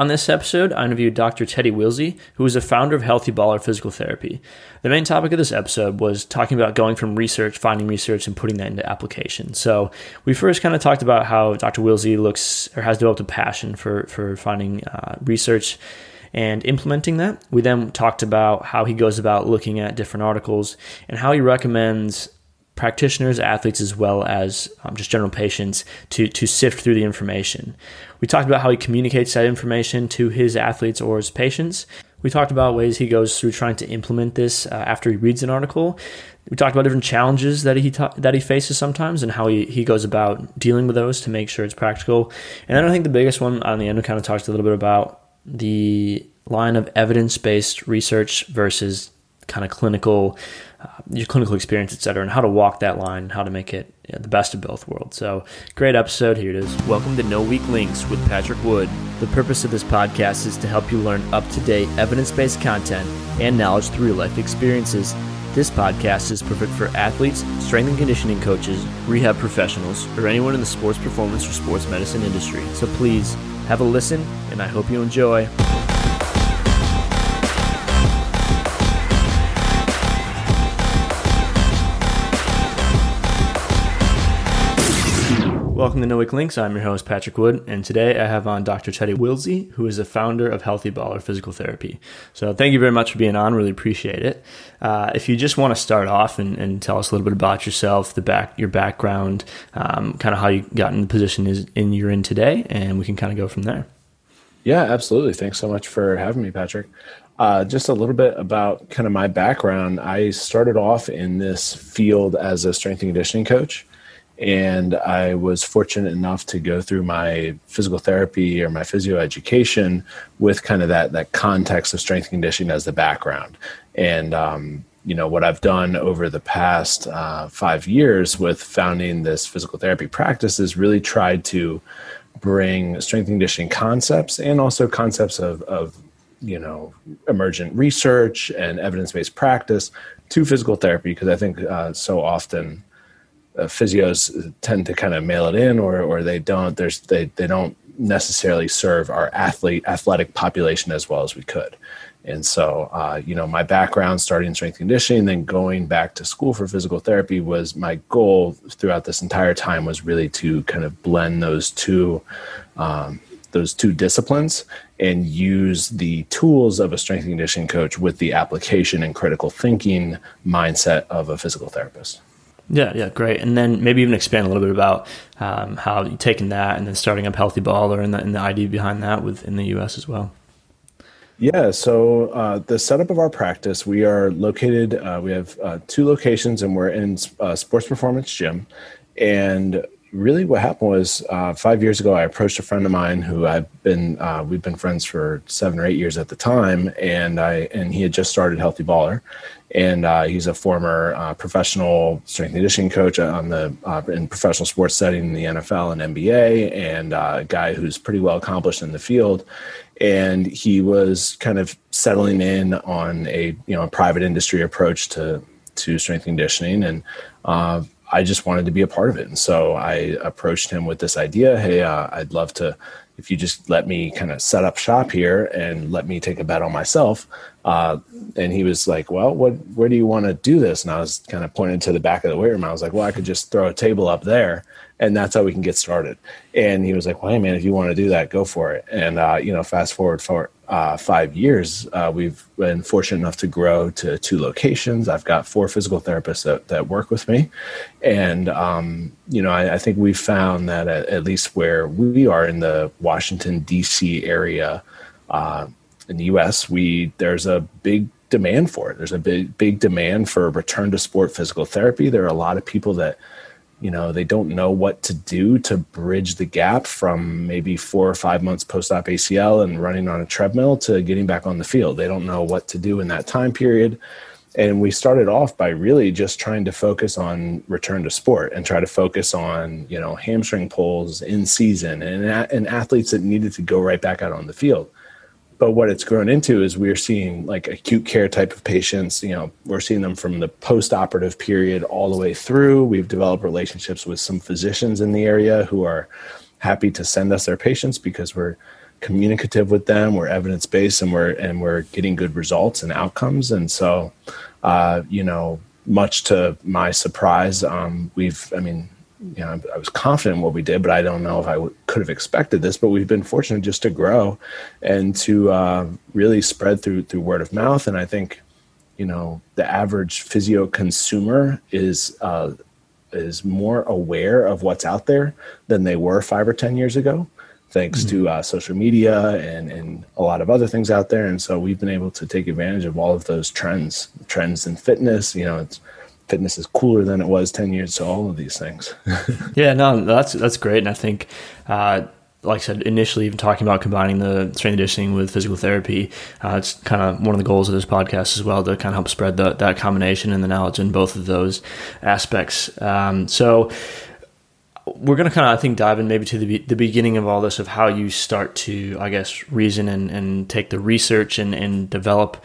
On this episode, I interviewed Dr. Teddy Willsey, who is a founder of Healthy Baller Physical Therapy. The main topic of this episode was talking about going from research, finding research, and putting that into application. So we first kind of talked about how Dr. Willsey looks or has developed a passion for for finding uh, research and implementing that. We then talked about how he goes about looking at different articles and how he recommends practitioners, athletes, as well as um, just general patients to, to sift through the information. We talked about how he communicates that information to his athletes or his patients. We talked about ways he goes through trying to implement this uh, after he reads an article. We talked about different challenges that he ta- that he faces sometimes and how he, he goes about dealing with those to make sure it's practical. And then I think the biggest one on the end we kind of talked a little bit about the line of evidence based research versus kind of clinical, your clinical experience, et cetera, and how to walk that line, how to make it you know, the best of both worlds. So, great episode. Here it is. Welcome to No Weak Links with Patrick Wood. The purpose of this podcast is to help you learn up to date evidence based content and knowledge through life experiences. This podcast is perfect for athletes, strength and conditioning coaches, rehab professionals, or anyone in the sports performance or sports medicine industry. So please have a listen, and I hope you enjoy. Welcome to No Weak Links. I'm your host, Patrick Wood, and today I have on Dr. Teddy Willsey, who is the founder of Healthy Baller Physical Therapy. So thank you very much for being on. Really appreciate it. Uh, if you just want to start off and, and, tell us a little bit about yourself, the back, your background, um, kind of how you got in the position is in you're in today, and we can kind of go from there. Yeah, absolutely. Thanks so much for having me, Patrick. Uh, just a little bit about kind of my background. I started off in this field as a strength and conditioning coach and I was fortunate enough to go through my physical therapy or my physio education with kind of that that context of strength conditioning as the background. And um, you know what I've done over the past uh, five years with founding this physical therapy practice is really tried to bring strength conditioning concepts and also concepts of, of you know emergent research and evidence-based practice to physical therapy because I think uh, so often uh, physios tend to kind of mail it in or or they don't. There's they they don't necessarily serve our athlete athletic population as well as we could. And so uh, you know my background starting strength conditioning then going back to school for physical therapy was my goal throughout this entire time was really to kind of blend those two um, those two disciplines and use the tools of a strength and conditioning coach with the application and critical thinking mindset of a physical therapist yeah, yeah, great. And then maybe even expand a little bit about um, how you taking that and then starting up Healthy Baller and the, and the idea behind that within the U.S. as well. Yeah, so uh, the setup of our practice, we are located, uh, we have uh, two locations and we're in uh, Sports Performance Gym. And really what happened was uh, five years ago, I approached a friend of mine who I've been, uh, we've been friends for seven or eight years at the time. And I, and he had just started Healthy Baller and uh, he's a former uh, professional strength conditioning coach on the uh, in professional sports setting in the NFL and NBA, and uh, a guy who's pretty well accomplished in the field. And he was kind of settling in on a you know a private industry approach to to strength conditioning, and uh, I just wanted to be a part of it. And so I approached him with this idea: Hey, uh, I'd love to if you just let me kind of set up shop here and let me take a bet on myself. Uh, and he was like, well, what, where do you want to do this? And I was kind of pointed to the back of the weight room. I was like, well, I could just throw a table up there and that's how we can get started. And he was like, well, hey man, if you want to do that, go for it. And, uh, you know, fast forward for uh, five years, uh, we've been fortunate enough to grow to two locations. I've got four physical therapists that, that work with me. And, um, you know, I, I, think we've found that at, at, least where we are in the Washington, D.C. area uh, in the U.S., we there's a big demand for it. There's a big, big demand for return to sport physical therapy. There are a lot of people that you know they don't know what to do to bridge the gap from maybe four or five months post-op acl and running on a treadmill to getting back on the field they don't know what to do in that time period and we started off by really just trying to focus on return to sport and try to focus on you know hamstring pulls in season and, and athletes that needed to go right back out on the field. But what it's grown into is we're seeing like acute care type of patients you know we're seeing them from the post-operative period all the way through. We've developed relationships with some physicians in the area who are happy to send us their patients because we're communicative with them, we're evidence based, and we're and we're getting good results and outcomes. And so, uh, you know, much to my surprise, um, we've, I mean, you know, I was confident in what we did, but I don't know if I w- could have expected this. But we've been fortunate just to grow and to uh, really spread through through word of mouth. And I think, you know, the average physio consumer is uh, is more aware of what's out there than they were five or ten years ago, thanks mm-hmm. to uh, social media and and a lot of other things out there. And so we've been able to take advantage of all of those trends, trends in fitness. You know, it's fitness is cooler than it was 10 years so all of these things yeah no that's that's great and i think uh, like I said initially, even talking about combining the strength conditioning with physical therapy, uh, it's kind of one of the goals of this podcast as well to kind of help spread the, that combination and the knowledge in both of those aspects. Um, so, we're going to kind of, I think, dive in maybe to the, the beginning of all this of how you start to, I guess, reason and, and take the research and, and develop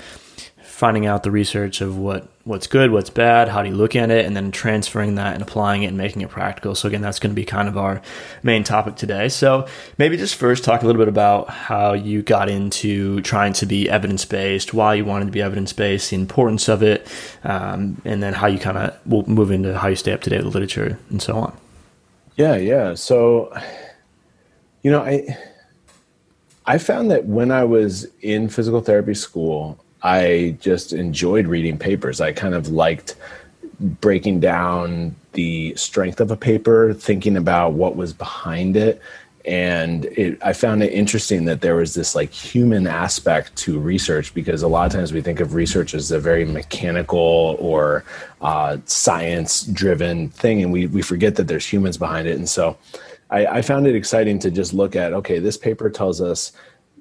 finding out the research of what what's good, what's bad, how do you look at it, and then transferring that and applying it and making it practical. So again, that's going to be kind of our main topic today. So maybe just first talk a little bit about how you got into trying to be evidence based, why you wanted to be evidence based, the importance of it, um, and then how you kind of will move into how you stay up to date with the literature and so on. Yeah, yeah. So, you know, I I found that when I was in physical therapy school, I just enjoyed reading papers. I kind of liked breaking down the strength of a paper, thinking about what was behind it. And it, I found it interesting that there was this like human aspect to research because a lot of times we think of research as a very mechanical or uh, science driven thing, and we, we forget that there's humans behind it. And so I, I found it exciting to just look at okay, this paper tells us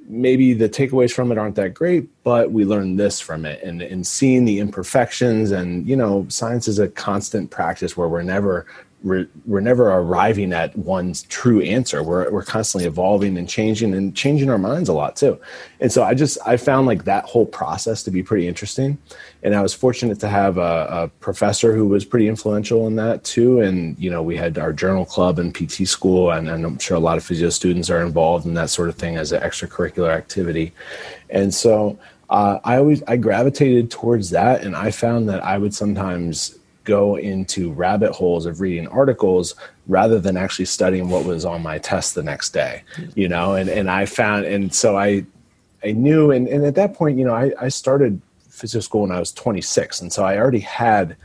maybe the takeaways from it aren't that great, but we learned this from it and, and seeing the imperfections and, you know, science is a constant practice where we're never we're, we're never arriving at one true answer. We're, we're constantly evolving and changing and changing our minds a lot too. And so I just, I found like that whole process to be pretty interesting. And I was fortunate to have a, a professor who was pretty influential in that too. And, you know, we had our journal club and PT school, and, and I'm sure a lot of physio students are involved in that sort of thing as an extracurricular activity. And so uh, I always, I gravitated towards that. And I found that I would sometimes go into rabbit holes of reading articles rather than actually studying what was on my test the next day you know? And and i found and so i i knew and, and at that point you know i, I started physio school when i was 26 and so i already had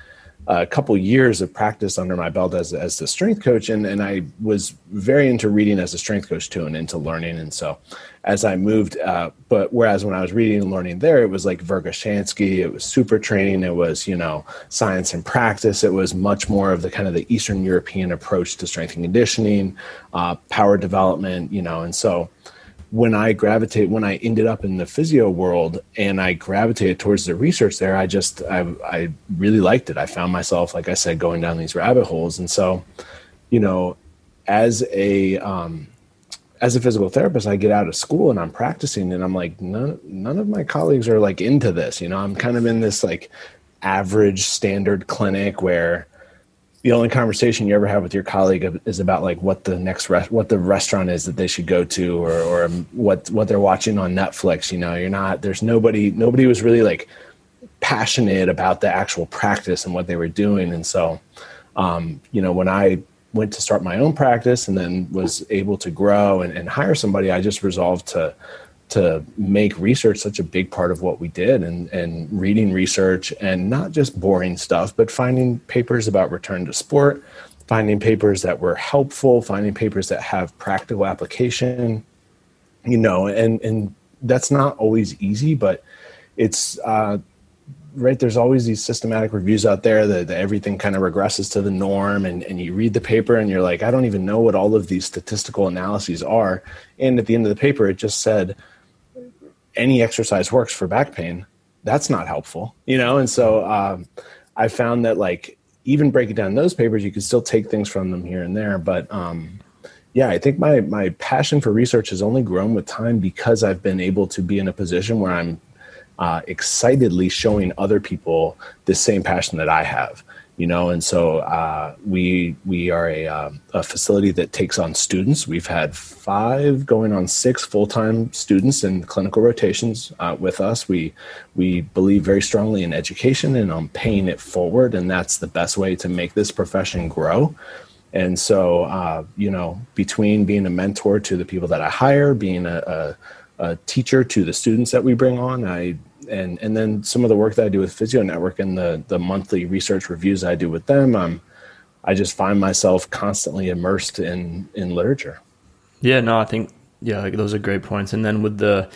a couple years of practice under my belt as, as the strength coach and, and i was very into reading as a strength coach too and into learning and so as I moved. Uh, but whereas when I was reading and learning there, it was like Verkhoshansky, it was super training, it was, you know, science and practice. It was much more of the kind of the Eastern European approach to strength and conditioning, uh, power development, you know, and so when I gravitate, when I ended up in the physio world and I gravitated towards the research there, I just, I, I really liked it. I found myself, like I said, going down these rabbit holes. And so, you know, as a, um, as a physical therapist, I get out of school and I'm practicing, and I'm like, none, none of my colleagues are like into this. You know, I'm kind of in this like average standard clinic where the only conversation you ever have with your colleague is about like what the next what the restaurant is that they should go to or or what what they're watching on Netflix. You know, you're not there's nobody nobody was really like passionate about the actual practice and what they were doing, and so um, you know when I went to start my own practice and then was able to grow and, and hire somebody, I just resolved to to make research such a big part of what we did and, and reading research and not just boring stuff, but finding papers about return to sport, finding papers that were helpful, finding papers that have practical application, you know, and, and that's not always easy, but it's uh, right there's always these systematic reviews out there that, that everything kind of regresses to the norm and, and you read the paper and you're like i don't even know what all of these statistical analyses are. And at the end of the paper it just said any exercise works for back pain that's not helpful you know and so um, i found that like even breaking down those papers you can still take things from them here and there but um, yeah i think my my passion for research has only grown with time because i've been able to be in a position where i'm uh, excitedly showing other people the same passion that I have. You know and so uh, we we are a, um, a facility that takes on students we've had five going on six full-time students in clinical rotations uh, with us we we believe very strongly in education and on paying it forward and that's the best way to make this profession grow and so uh, you know between being a mentor to the people that i hire being a, a a teacher to the students that we bring on. I and and then some of the work that I do with Physio Network and the the monthly research reviews I do with them, um, I just find myself constantly immersed in in literature. Yeah, no, I think yeah, like those are great points. And then with the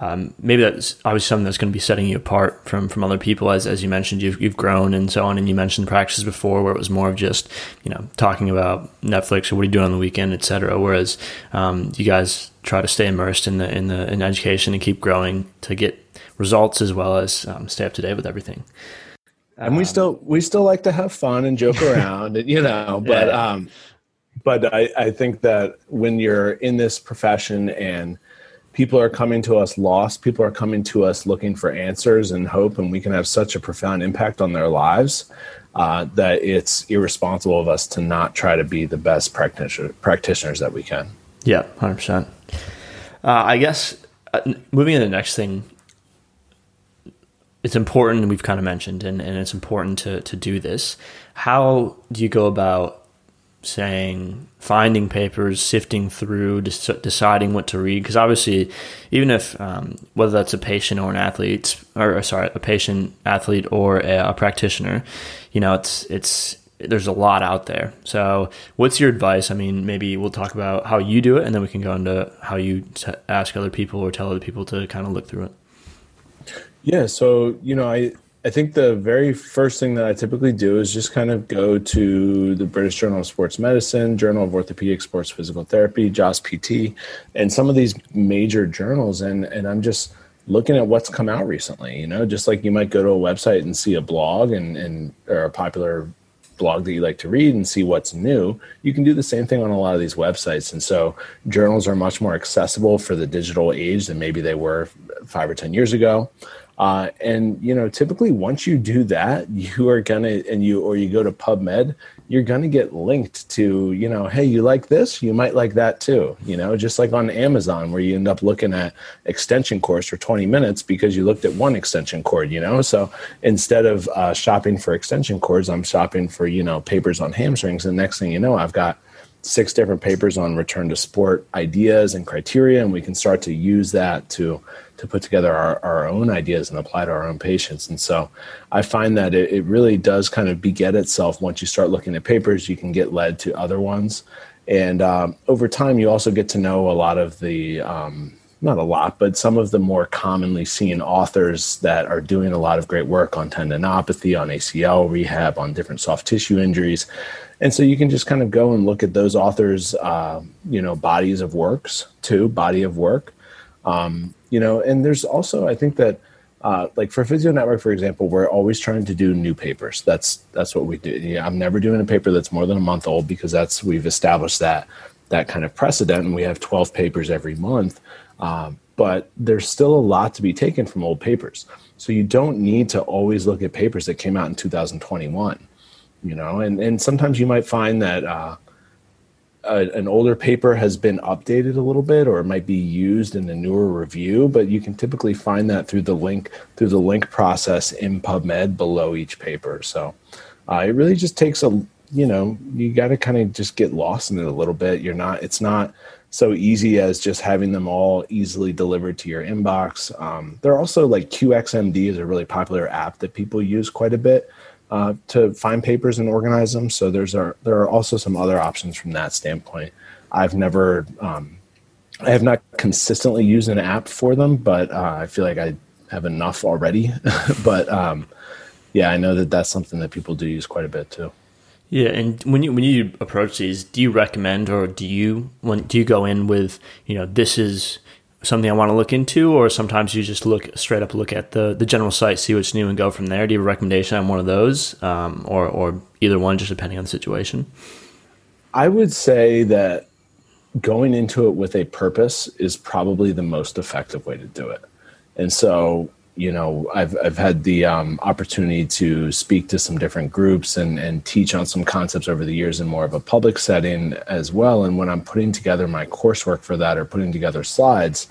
um, maybe that's obviously something that's going to be setting you apart from from other people, as as you mentioned, you've you've grown and so on. And you mentioned practices before where it was more of just you know talking about Netflix or what are you doing on the weekend, etc. Whereas um, you guys try to stay immersed in the in the in education and keep growing to get results as well as um, stay up to date with everything. And we um, still we still like to have fun and joke around, and you know, but yeah. um, but I, I think that when you're in this profession and people are coming to us lost, people are coming to us looking for answers and hope, and we can have such a profound impact on their lives uh, that it's irresponsible of us to not try to be the best practitioner, practitioners that we can. Yeah, hundred uh, percent. I guess uh, moving to the next thing it's important we've kind of mentioned and, and it's important to, to do this. How do you go about saying finding papers sifting through deciding what to read? Because obviously even if um, whether that's a patient or an athlete or sorry a patient athlete or a, a practitioner you know it's it's there's a lot out there. So what's your advice? I mean maybe we'll talk about how you do it and then we can go into how you t- ask other people or tell other people to kind of look through it yeah, so you know, I I think the very first thing that I typically do is just kind of go to the British Journal of Sports Medicine, Journal of Orthopedic Sports Physical Therapy, JOS PT, and some of these major journals, and and I'm just looking at what's come out recently. You know, just like you might go to a website and see a blog and and or a popular blog that you like to read and see what's new, you can do the same thing on a lot of these websites. And so journals are much more accessible for the digital age than maybe they were five or 10 years ago. Uh, and you know, typically once you do that, you are gonna and you or you go to PubMed, you're gonna get linked to you know, hey, you like this, you might like that too. You know, just like on Amazon where you end up looking at extension cords for 20 minutes because you looked at one extension cord. You know, so instead of uh, shopping for extension cords, I'm shopping for you know papers on hamstrings. And next thing you know, I've got six different papers on return to sport ideas and criteria, and we can start to use that to to put together our, our own ideas and apply to our own patients. And so I find that it, it really does kind of beget itself. Once you start looking at papers, you can get led to other ones. And um, over time, you also get to know a lot of the, um, not a lot, but some of the more commonly seen authors that are doing a lot of great work on tendinopathy, on ACL rehab, on different soft tissue injuries. And so you can just kind of go and look at those authors, uh, you know, bodies of works too, body of work. Um, you know, and there's also, I think that, uh, like for Physio Network, for example, we're always trying to do new papers. That's that's what we do. Yeah, I'm never doing a paper that's more than a month old because that's we've established that that kind of precedent, and we have 12 papers every month. Um, but there's still a lot to be taken from old papers. So you don't need to always look at papers that came out in 2021 you know? And and sometimes you might find that uh, a, an older paper has been updated a little bit or it might be used in a newer review but you can typically find that through the link through the link process in pubmed below each paper. So uh, it really just takes a you know you got to kind of just get lost in it a little bit. You're not it's not so easy as just having them all easily delivered to your inbox. Um, they're also like qxmd is a really popular app that people use quite a bit uh, to find papers and organize them. So there's a, there are also some other options from that standpoint. I've never, um, I have not consistently used an app for them, but uh, I feel like I have enough already. but um, yeah, I know that that's something that people do use quite a bit too. Yeah, and when you when you approach these, do you recommend or do you when do you go in with you know this is something I want to look into, or sometimes you just look straight up, look at the the general site, see what's new, and go from there. Do you have a recommendation on one of those, um, or or either one, just depending on the situation? I would say that going into it with a purpose is probably the most effective way to do it. And so, you know, I've I've had the um, opportunity to speak to some different groups and and teach on some concepts over the years in more of a public setting as well. And when I'm putting together my coursework for that or putting together slides,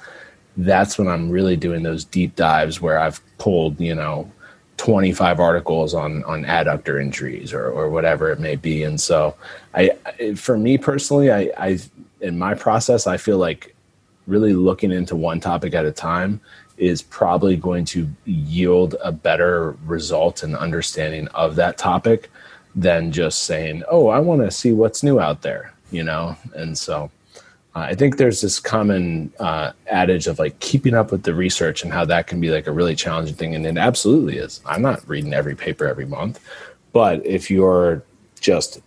that's when I'm really doing those deep dives where I've pulled, you know, 25 articles on on adductor injuries or or whatever it may be. And so, I for me personally, I I in my process, I feel like really looking into one topic at a time is probably going to yield a better result and understanding of that topic than just saying, "Oh, I want to see what's new out there," you know. And so, uh, I think there's this common uh, adage of like keeping up with the research and how that can be like a really challenging thing, and it absolutely is. I'm not reading every paper every month, but if you're just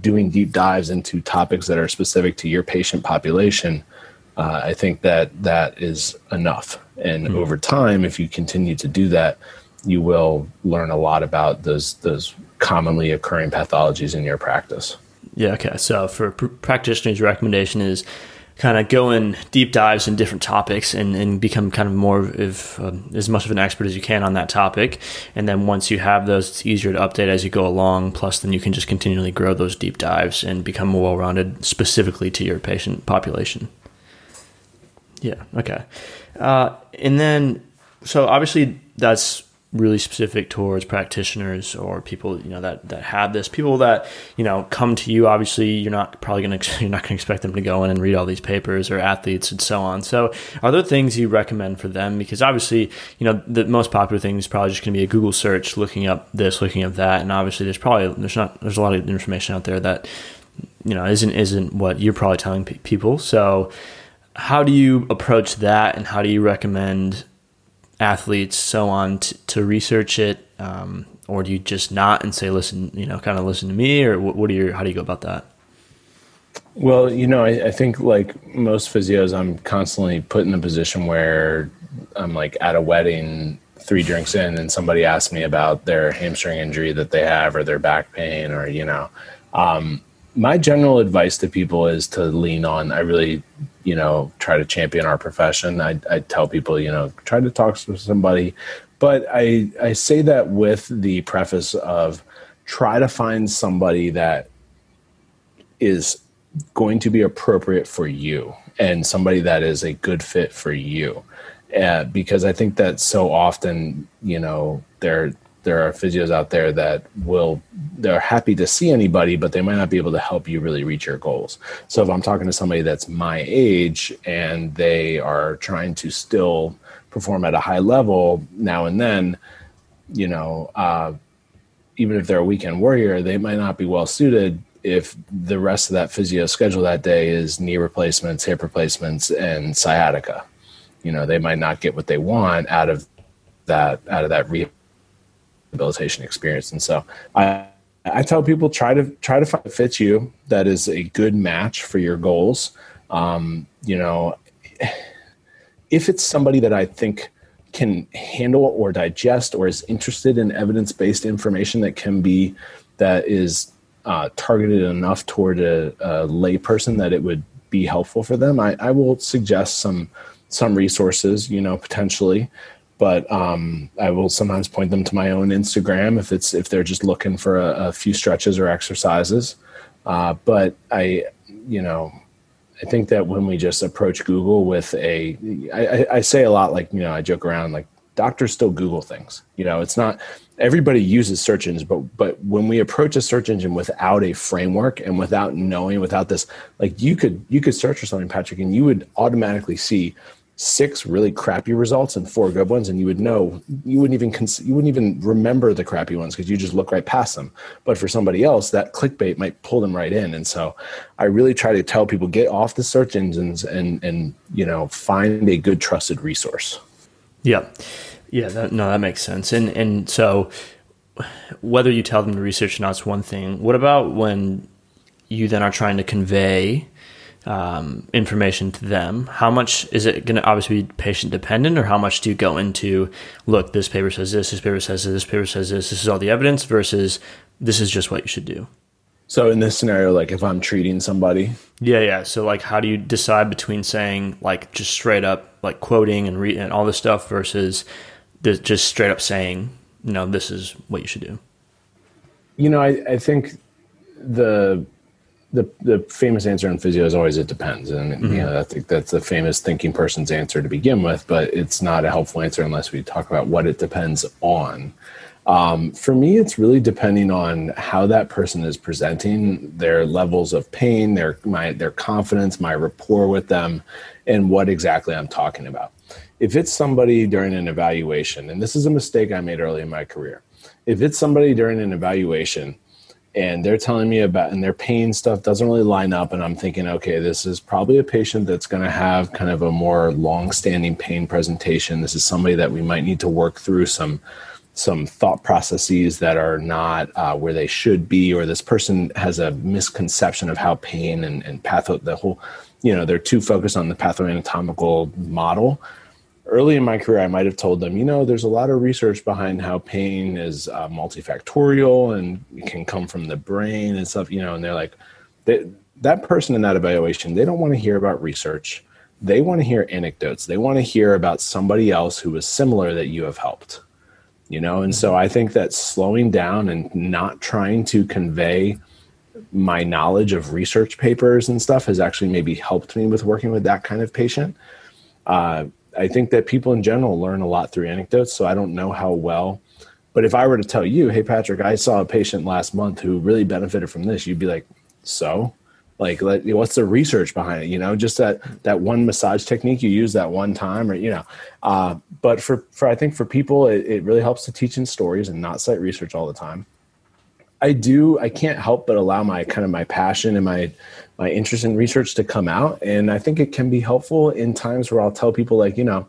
doing deep dives into topics that are specific to your patient population, uh, I think that that is enough. And mm-hmm. over time, if you continue to do that, you will learn a lot about those those commonly occurring pathologies in your practice. Yeah. Okay. So for pr- practitioners, recommendation is kind of go in deep dives in different topics and, and become kind of more of um, as much of an expert as you can on that topic. And then once you have those, it's easier to update as you go along. Plus, then you can just continually grow those deep dives and become more well rounded specifically to your patient population. Yeah. Okay. Uh, and then, so obviously that's really specific towards practitioners or people you know that that have this. People that you know come to you obviously you're not probably going to you're not going to expect them to go in and read all these papers or athletes and so on. So are there things you recommend for them? Because obviously you know the most popular thing is probably just going to be a google search looking up this looking up that and obviously there's probably there's not there's a lot of information out there that you know isn't isn't what you're probably telling people. So how do you approach that and how do you recommend athletes so on to, to research it um, or do you just not and say listen you know kind of listen to me or what, what are your how do you go about that? Well you know I, I think like most physios i'm constantly put in a position where i'm like at a wedding three drinks in and somebody asks me about their hamstring injury that they have or their back pain or you know. Um, my general advice to people is to lean on i really you know try to champion our profession. I, I tell people you know try to talk to somebody. But i i say that with the preface of try to find somebody that is going to be appropriate for you and somebody that is a good fit for you. Uh, because i think that so often you know they're there are physios out there that will they're happy to see anybody but they might not be able to help you really reach your goals so if i'm talking to somebody that's my age and they are trying to still perform at a high level now and then you know uh, even if they're a weekend warrior they might not be well suited if the rest of that physio schedule that day is knee replacements hip replacements and sciatica you know they might not get what they want out of that out of that rehabilitation experience. And so I I tell people try to try to find fit you that is a good match for your goals. Um, you know, if it's somebody that I think can handle or digest or is interested in evidence based information that can be that is uh, targeted enough toward a, a layperson that it would be helpful for them, I, I will suggest some some resources. You know, potentially but um, I will sometimes point them to my own Instagram if it's if they're just looking for a, a few stretches or exercises. Uh, but I, you know, I think that when we just approach Google with a, I, I say a lot like you know I joke around like doctors still Google things. You know, it's not everybody uses search engines, but but when we approach a search engine without a framework and without knowing, without this, like you could you could search for something, Patrick, and you would automatically see six really crappy results and four good ones and you would know you wouldn't even cons- you wouldn't even remember the crappy ones because you just look right past them. But for somebody else that clickbait might pull them right in. And so i really try to tell people get off the search engines and and you know find a good trusted resource. Yeah. Yeah that, no that makes sense. And and so whether you tell them to research or not is one thing. What about when you then are trying to convey um, information to them, how much is it going to obviously be patient dependent, or how much do you go into? Look, this paper says this, this paper says this, this paper says this. This is all the evidence versus this is just what you should do. So in this scenario, like if I'm treating somebody, yeah, yeah. So like, how do you decide between saying like just straight up like quoting and re- and all this stuff versus just straight up saying, no, this is what you should do? You know, I, I think the the the famous answer in physio is always it depends, and mm-hmm. you know I think that's the famous thinking person's answer to begin with, but it's not a helpful answer unless we talk about what it depends on. Um, for me, it's really depending on how that person is presenting, their levels of pain, their my their confidence, my rapport with them, and what exactly I'm talking about. If it's somebody during an evaluation, and this is a mistake I made early in my career, if it's somebody during an evaluation and they're telling me about and their pain stuff doesn't really line up and i'm thinking okay this is probably a patient that's going to have kind of a more long-standing pain presentation. This is somebody that we might need to work through some some thought processes that are not uh, where they should be or this person has a misconception of how pain and, and patho the whole you know they're too focused on the pathoanatomical model early in my career, I might have told them, you know, there's a lot of research behind how pain is uh, multifactorial and can come from the brain and stuff, you know, and they're like, they, that person in that evaluation, they don't want to hear about research. They want to hear anecdotes. They want to hear about somebody else who was similar that you have helped, you know? And so I think that slowing down and not trying to convey my knowledge of research papers and stuff has actually maybe helped me with working with that kind of patient. Uh, I think that people in general learn a lot through anecdotes. So I don't know how well, but if I were to tell you, hey, Patrick, I saw a patient last month who really benefited from this, you'd be like, so? Like, what's the research behind it? You know, just that that one massage technique you use that one time, or you know. Uh, but for for I think for people, it, it really helps to teach in stories and not cite research all the time. I do. I can't help but allow my kind of my passion and my my interest in research to come out, and I think it can be helpful in times where I'll tell people like you know,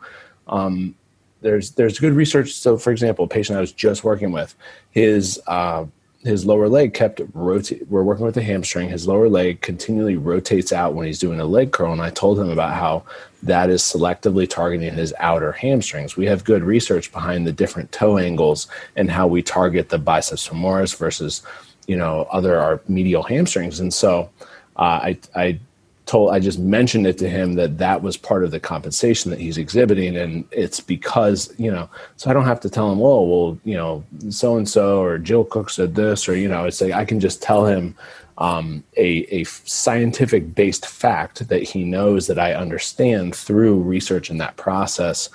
um, there's there's good research. So, for example, a patient I was just working with, his uh, his lower leg kept rotate. We're working with the hamstring. His lower leg continually rotates out when he's doing a leg curl. And I told him about how that is selectively targeting his outer hamstrings. We have good research behind the different toe angles and how we target the biceps femoris versus, you know, other our medial hamstrings. And so I, I told I just mentioned it to him that that was part of the compensation that he's exhibiting, and it's because you know, so I don't have to tell him, oh, well, you know, so and so or Jill Cook said this, or you know, it's like I can just tell him um, a a scientific based fact that he knows that I understand through research in that process,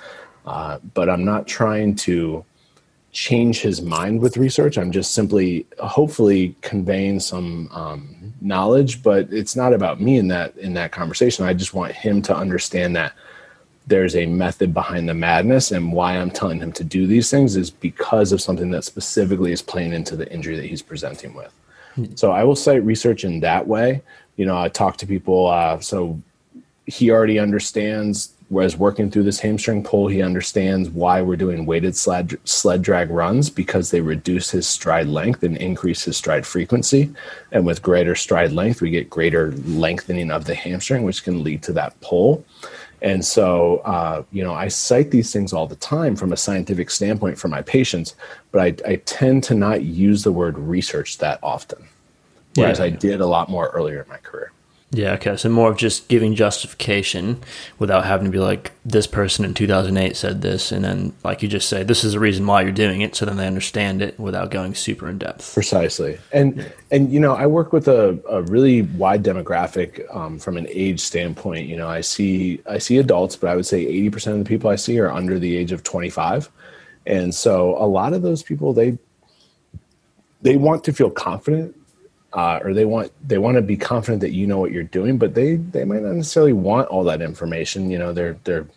uh, but I'm not trying to change his mind with research. I'm just simply, hopefully, conveying some um, knowledge. But it's not about me in that in that conversation. I just want him to understand that there's a method behind the madness, and why I'm telling him to do these things is because of something that specifically is playing into the injury that he's presenting with. Hmm. So I will cite research in that way. You know, I talk to people. Uh, so he already understands Whereas working through this hamstring pull, he understands why we're doing weighted sled, sled drag runs because they reduce his stride length and increase his stride frequency. And with greater stride length, we get greater lengthening of the hamstring, which can lead to that pull. And so, uh, you know, I cite these things all the time from a scientific standpoint for my patients, but I, I tend to not use the word research that often, whereas yeah. I did a lot more earlier in my career. Yeah, okay. So more of just giving justification without having to be like, this person in 2008 said this. And then, like you just say, this is the reason why you're doing it. So then they understand it without going super in depth. Precisely. And, yeah. and you know, I work with a, a really wide demographic um, from an age standpoint. You know, I see, I see adults, but I would say 80% of the people I see are under the age of 25. And so a lot of those people, they, they want to feel confident uh, or they want they want to be confident that you know what you're doing, but they they might not necessarily want all that information. You know, they're they're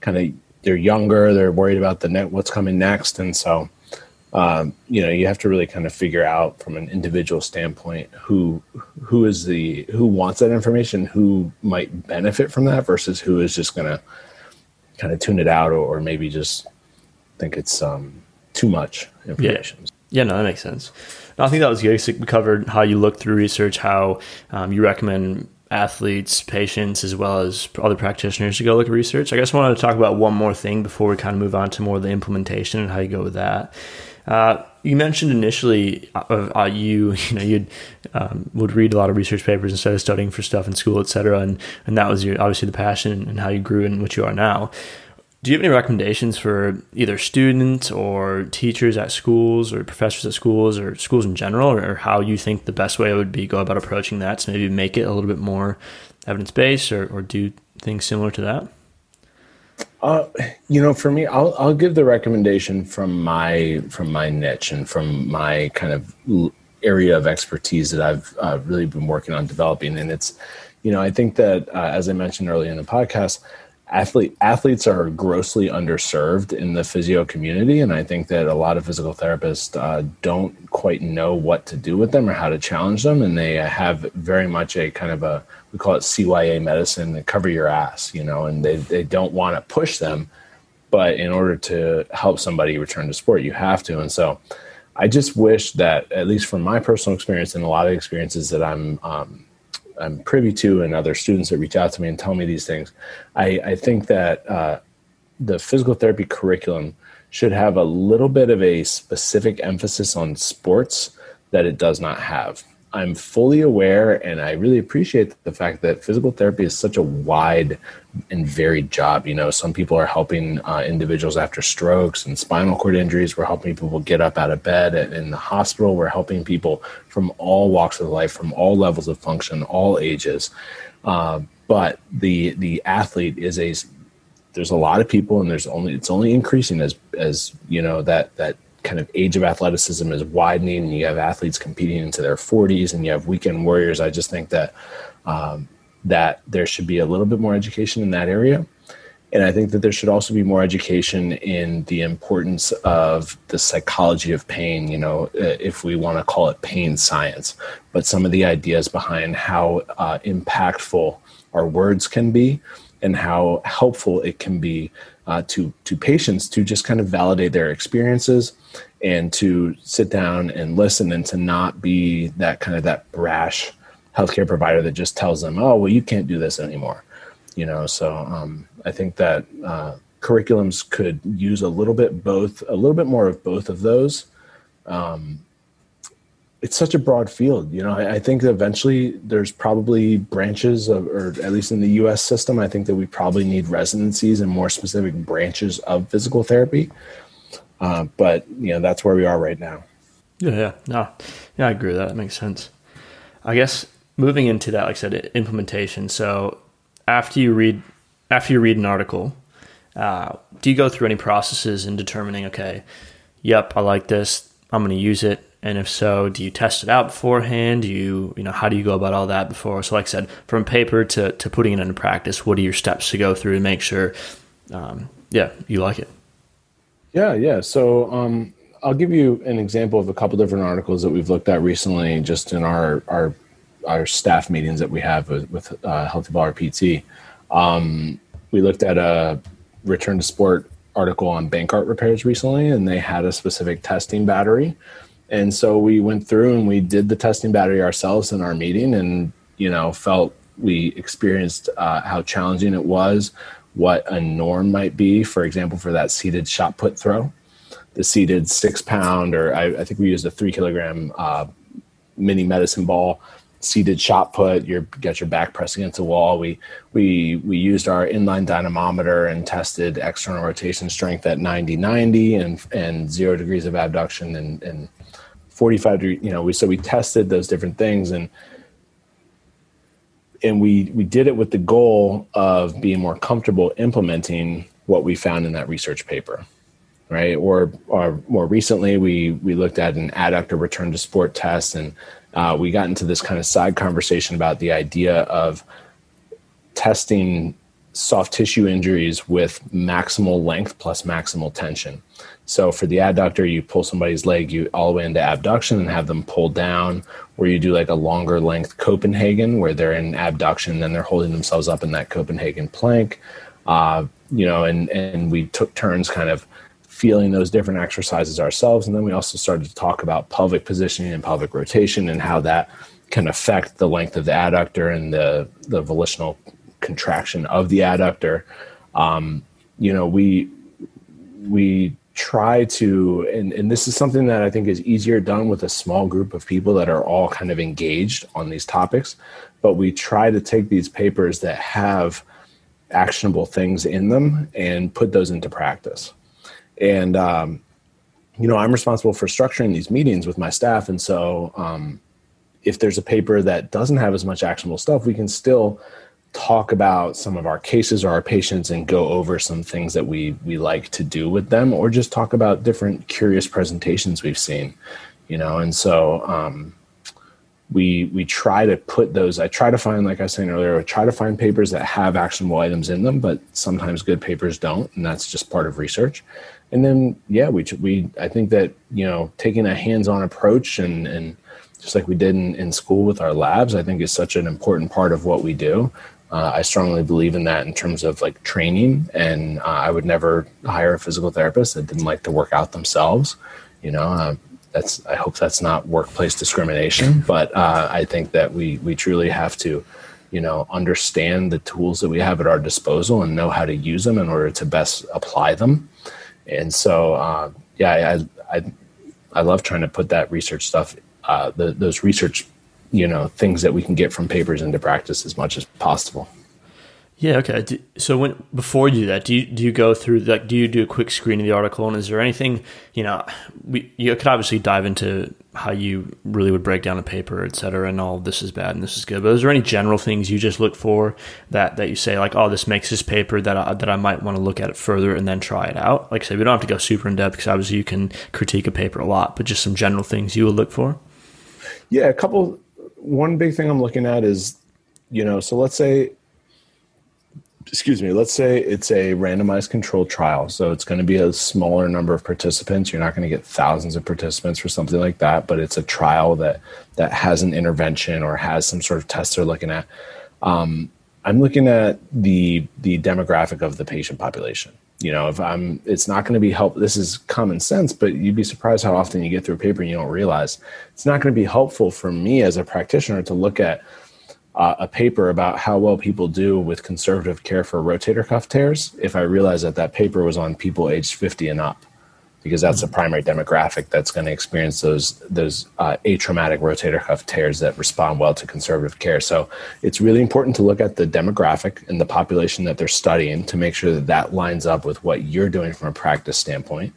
kind of they're younger, they're worried about the net what's coming next, and so um, you know you have to really kind of figure out from an individual standpoint who who is the who wants that information, who might benefit from that, versus who is just going to kind of tune it out or, or maybe just think it's um, too much information. Yeah. yeah, no, that makes sense. I think that was good. We covered how you look through research, how um, you recommend athletes, patients, as well as other practitioners to go look at research. I guess I wanted to talk about one more thing before we kind of move on to more of the implementation and how you go with that. Uh, you mentioned initially uh, uh, you you know you um, would read a lot of research papers instead of studying for stuff in school, et cetera, and and that was your obviously the passion and how you grew and what you are now do you have any recommendations for either students or teachers at schools or professors at schools or schools in general or, how you think the best way would be go about approaching that to maybe make it a little bit more evidence-based or, or do things similar to that? Uh, you know, for me, I'll I'll give the recommendation from my from my niche and from my kind of area of expertise that I've uh, really been working on developing, and it's, you know, I think that uh, as I mentioned earlier in the podcast, athlete athletes are grossly underserved in the physio community and i think that a lot of physical therapists uh, don't quite know what to do with them or how to challenge them and they have very much a kind of a we call it cya medicine to cover your ass you know and they, they don't want to push them but in order to help somebody return to sport you have to. And so i just wish that at least from my personal experience and a lot of experiences that i'm um, I'm privy to and other students that reach out to me and tell me these things, I, I think that uh, the physical therapy curriculum should have a little bit of a specific emphasis on sports that it does not have. I'm fully aware and I really appreciate the fact that physical therapy is such a wide and varied job. You know, some people are helping uh, individuals after strokes and spinal cord injuries. We're helping people get up out of bed in the hospital. We're helping people from all walks of life, from all levels of function, all ages. Uh, but the the athlete is a there's a lot of people and there's only it's only increasing as as you know that that kind of age of athleticism is widening and you have athletes competing into their 40s and you have weekend warriors i just think that um, that there should be a little bit more education in that area. And i think that there should also be more education in the importance of the psychology of pain you know uh, if we want to call it pain science. But some of the ideas behind how uh, impactful our words can be and how helpful it can be uh, to to patients to just kind of validate their experiences and to sit down and listen and to not be that kind of that brash healthcare provider that just tells them, oh well, you can't do this anymore. You know, so um, I think that uh, curriculums could use a little bit both, a little bit more of both of those. Um, it's such a broad field. You know, I, I, think eventually there's probably branches of, or at least in the U.S. system, I think that we probably need residencies and more specific branches of physical therapy. Uh, but you know, that's where we are right now. Yeah, yeah, no, yeah, I agree with that. That makes sense. I guess moving into that, like I said, implementation. So after you read, after you read an article, uh, do you go through any processes in determining, okay, yep, I like this, I'm going to use it and if so, do you test it out beforehand? Do you, you know, how do you go about all that before? So, like I said, from paper to, to putting it into practice, what are your steps to go through to make sure, um, yeah, you like it? Yeah, yeah. So, um, I'll give you an example of a couple different articles that we've looked at recently, just in our our our staff meetings that we have with, with uh, Healthy Baller PT. Um, we looked at a return to sport article on Bankart repairs recently, and they had a specific testing battery and so we went through and we did the testing battery ourselves in our meeting and, you know, felt we experienced uh, how challenging it was, what a norm might be, for example, for that seated shot put throw. The seated six pound, or I, I think we used a three kilogram uh, mini medicine ball seated shot put. You get your back pressed against the wall. We we we used our inline dynamometer and tested external rotation strength at 90 90 and and zero degrees of abduction and and 45 degree, you know, we, so we tested those different things and, and we, we did it with the goal of being more comfortable implementing what we found in that research paper. Right. Or, or more recently, we, we looked at an adductor return to sport test and uh, we got into this kind of side conversation about the idea of testing soft tissue injuries with maximal length plus maximal tension. So for the adductor, you pull somebody's leg you all the way into abduction and have them pull down, where you do like a longer length Copenhagen where they're in abduction, then they're holding themselves up in that Copenhagen plank. Uh, you know, and and we took turns kind of feeling those different exercises ourselves, and then we also started to talk about pelvic positioning and pelvic rotation and how that can affect the length of the adductor and the the volitional contraction of the adductor. Um, you know, we we try to and, and this is something that i think is easier done with a small group of people that are all kind of engaged on these topics but we try to take these papers that have actionable things in them and put those into practice. And, um, you know, I'm responsible for structuring these meetings with my staff. And so, um, if there's a paper that doesn't have as much actionable stuff, we can still talk about some of our cases or our patients and go over some things that we we like to do with them or just talk about different curious presentations we've seen you know and so um, we we try to put those i try to find like i was saying earlier I try to find papers that have actionable items in them but sometimes good papers don't and that's just part of research and then yeah we we i think that you know taking a hands-on approach and and just like we did in, in school with our labs i think is such an important part of what we do uh, I strongly believe in that in terms of like training, and uh, I would never hire a physical therapist that didn't like to work out themselves. You know, uh, that's I hope that's not workplace discrimination, but uh, I think that we we truly have to, you know, understand the tools that we have at our disposal and know how to use them in order to best apply them. And so, uh, yeah, I, I I love trying to put that research stuff, uh, the, those research you know things that we can get from papers into practice as much as possible. Yeah okay. So when before you do that do you do you go through like do you do a quick screen of the article? And is there anything you know we you could obviously dive into how you really would break down a paper et cetera and all this is bad and this is good. But is there any general things you just look for that that you say like oh this makes this paper that I, that I might want to look at it further and then try it out? Like I say we don't have to go super in depth because obviously you can critique a paper a lot but just some general things you would look for? Yeah a couple one big thing I'm looking at is, you know, so let's say, excuse me, let's say it's a randomized controlled trial. So it's going to be a smaller number of participants. You're not going to get thousands of participants for something like that, but it's a trial that that has an intervention or has some sort of test they're looking at. Um, I'm looking at the the demographic of the patient population you know if i'm it's not going to be help this is common sense but you'd be surprised how often you get through a paper and you don't realize it's not going to be helpful for me as a practitioner to look at uh, a paper about how well people do with conservative care for rotator cuff tears if i realize that that paper was on people aged 50 and up because that's the mm-hmm. primary demographic that's going to experience those those uh, atraumatic rotator cuff tears that respond well to conservative care. So it's really important to look at the demographic and the population that they're studying to make sure that that lines up with what you're doing from a practice standpoint.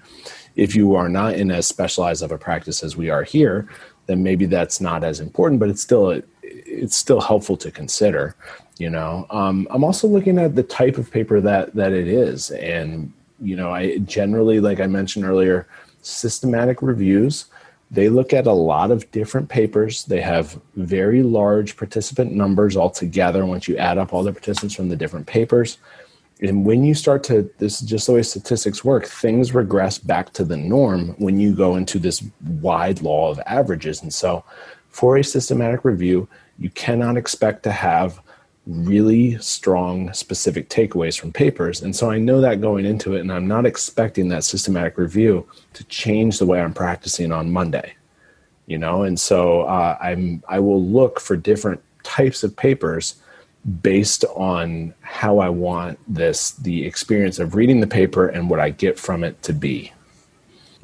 If you are not in as specialized of a practice as we are here, then maybe that's not as important, but it's still it's still helpful to consider. You know, um, I'm also looking at the type of paper that that it is and you know, I generally, like I mentioned earlier, systematic reviews. They look at a lot of different papers. They have very large participant numbers altogether once you add up all the participants from the different papers. And when you start to, this is just the way statistics work, things regress back to the norm when you go into this wide law of averages. And so, for a systematic review, you cannot expect to have really strong specific takeaways from papers. And so I know that going into it, and I'm not expecting that systematic review to change the way I'm practicing on Monday. You know, and so uh, I'm I will look for different types of papers based on how I want this the experience of reading the paper and what I get from it to be.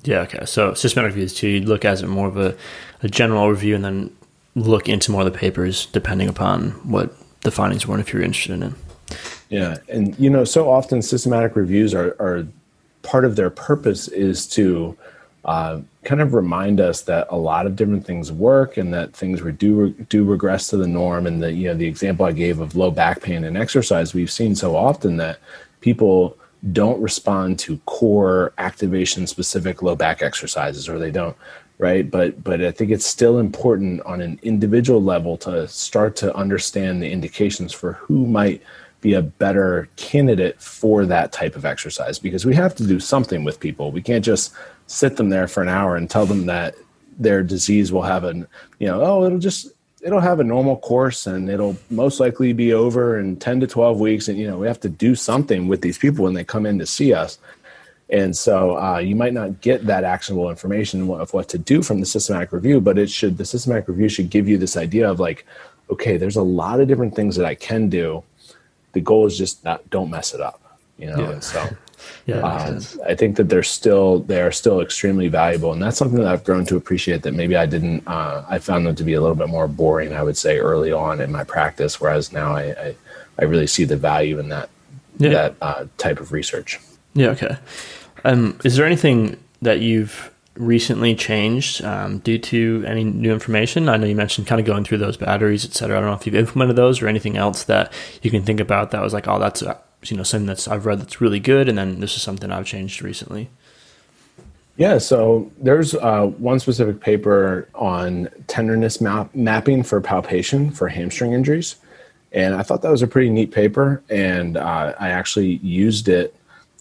Yeah, okay. So systematic reviews too, you'd look as it more of a, a general review and then look into more of the papers depending upon what the findings weren't if you're interested in. Yeah, and you know, so often systematic reviews are, are part of their purpose is to uh, kind of remind us that a lot of different things work and that things do do regress to the norm. And the you know the example I gave of low back pain and exercise, we've seen so often that people don't respond to core activation specific low back exercises or they don't right? But but i think it's still important on an individual level to start to understand the indications for who might be a better candidate for that type of exercise because we have to do something with people. We can't just sit them there for an hour and tell them that their disease will have an you know oh it'll just it'll have a normal course and it'll most likely be over in 10 to 12 weeks. And you know we have to do something with these people when they come in to see us and so uh, you might not get that actionable information of what to do from the systematic review, but it should the systematic review should give you this idea of like, okay, there's a lot of different things that I can do. The goal is just not don't mess it up, you know. Yeah. And so yeah, uh, I think that they're still they are still extremely valuable, and that's something that I've grown to appreciate. That maybe I didn't. Uh, I found them to be a little bit more boring. I would say early on in my practice, whereas now I, I, I really see the value in that yeah. that uh, type of research. Yeah. Okay. Um, is there anything that you've recently changed um, due to any new information? I know you mentioned kind of going through those batteries, et cetera. I don't know if you've implemented those or anything else that you can think about that was like, oh, that's uh, you know something that's I've read that's really good, and then this is something I've changed recently. Yeah, so there's uh, one specific paper on tenderness map- mapping for palpation for hamstring injuries. And I thought that was a pretty neat paper. And uh, I actually used it.